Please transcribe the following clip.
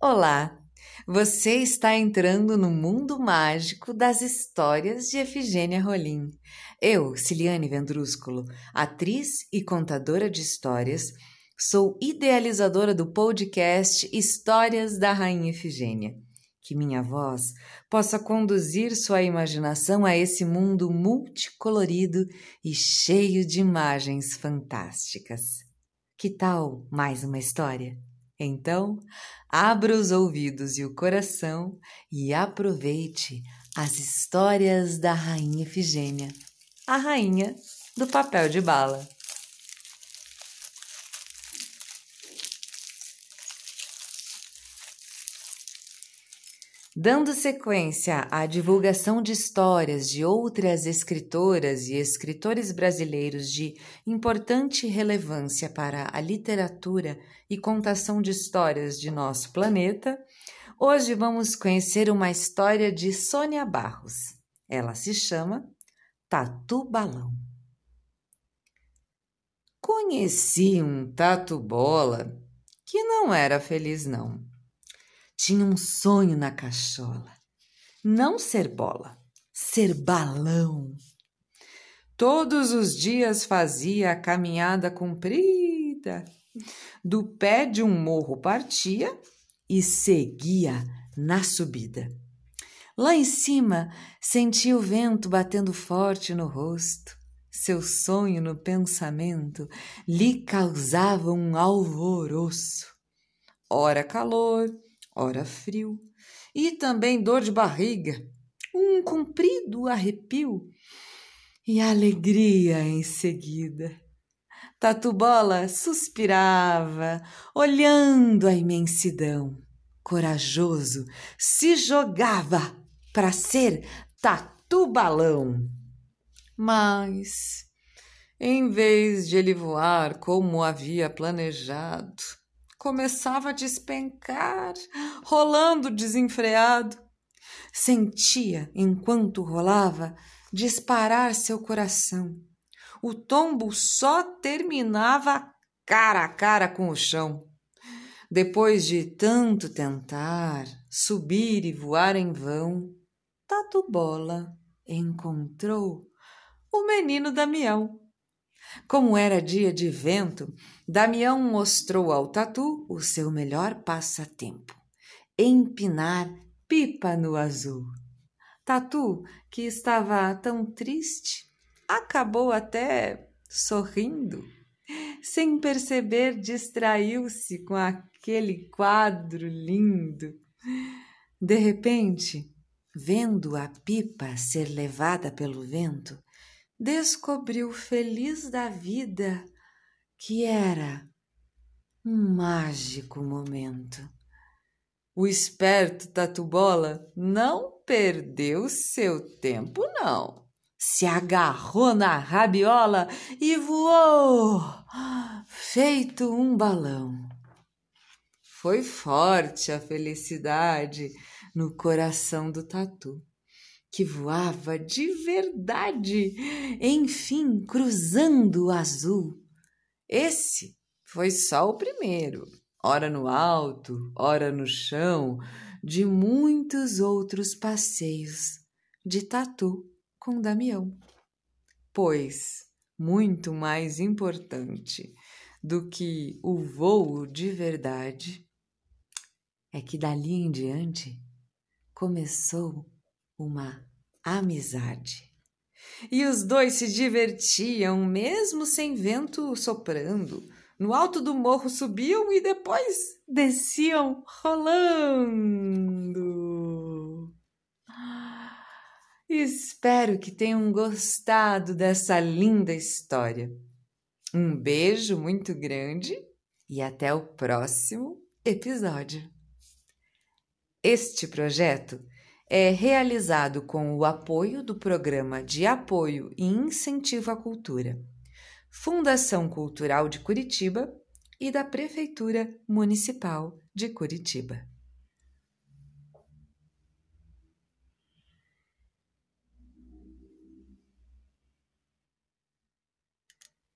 Olá! Você está entrando no mundo mágico das histórias de Efigênia Rolim. Eu, Ciliane Vendrúsculo, atriz e contadora de histórias, sou idealizadora do podcast Histórias da Rainha Efigênia. Que minha voz possa conduzir sua imaginação a esse mundo multicolorido e cheio de imagens fantásticas. Que tal mais uma história? Então, abra os ouvidos e o coração e aproveite as histórias da Rainha Efigênia, a rainha do papel de bala. Dando sequência à divulgação de histórias de outras escritoras e escritores brasileiros de importante relevância para a literatura e contação de histórias de nosso planeta, hoje vamos conhecer uma história de Sônia Barros. Ela se chama Tatu Balão. Conheci um tatu bola que não era feliz não tinha um sonho na cachola. Não ser bola, ser balão. Todos os dias fazia a caminhada comprida. Do pé de um morro partia e seguia na subida. Lá em cima, sentia o vento batendo forte no rosto. Seu sonho no pensamento lhe causava um alvoroço. Ora calor, ora frio, e também dor de barriga, um comprido arrepio e alegria em seguida. Tatubola suspirava, olhando a imensidão. Corajoso, se jogava para ser tatu-balão. Mas, em vez de ele voar como havia planejado, começava a despencar, rolando desenfreado. Sentia, enquanto rolava, disparar seu coração. O tombo só terminava cara a cara com o chão. Depois de tanto tentar, subir e voar em vão, Tatu Bola encontrou o menino Damião. Como era dia de vento, Damião mostrou ao Tatu o seu melhor passatempo: empinar pipa no azul. Tatu, que estava tão triste, acabou até sorrindo. Sem perceber, distraiu-se com aquele quadro lindo. De repente, vendo a pipa ser levada pelo vento, descobriu feliz da vida que era um mágico momento. O esperto Tatu-Bola não perdeu seu tempo, não. Se agarrou na rabiola e voou, feito um balão. Foi forte a felicidade no coração do Tatu que voava de verdade, enfim, cruzando o azul. Esse foi só o primeiro, ora no alto, ora no chão, de muitos outros passeios de tatu com Damião. Pois, muito mais importante do que o voo de verdade é que dali em diante começou uma amizade. E os dois se divertiam, mesmo sem vento soprando. No alto do morro subiam e depois desciam rolando. Espero que tenham gostado dessa linda história. Um beijo muito grande e até o próximo episódio. Este projeto é realizado com o apoio do Programa de Apoio e Incentivo à Cultura, Fundação Cultural de Curitiba e da Prefeitura Municipal de Curitiba.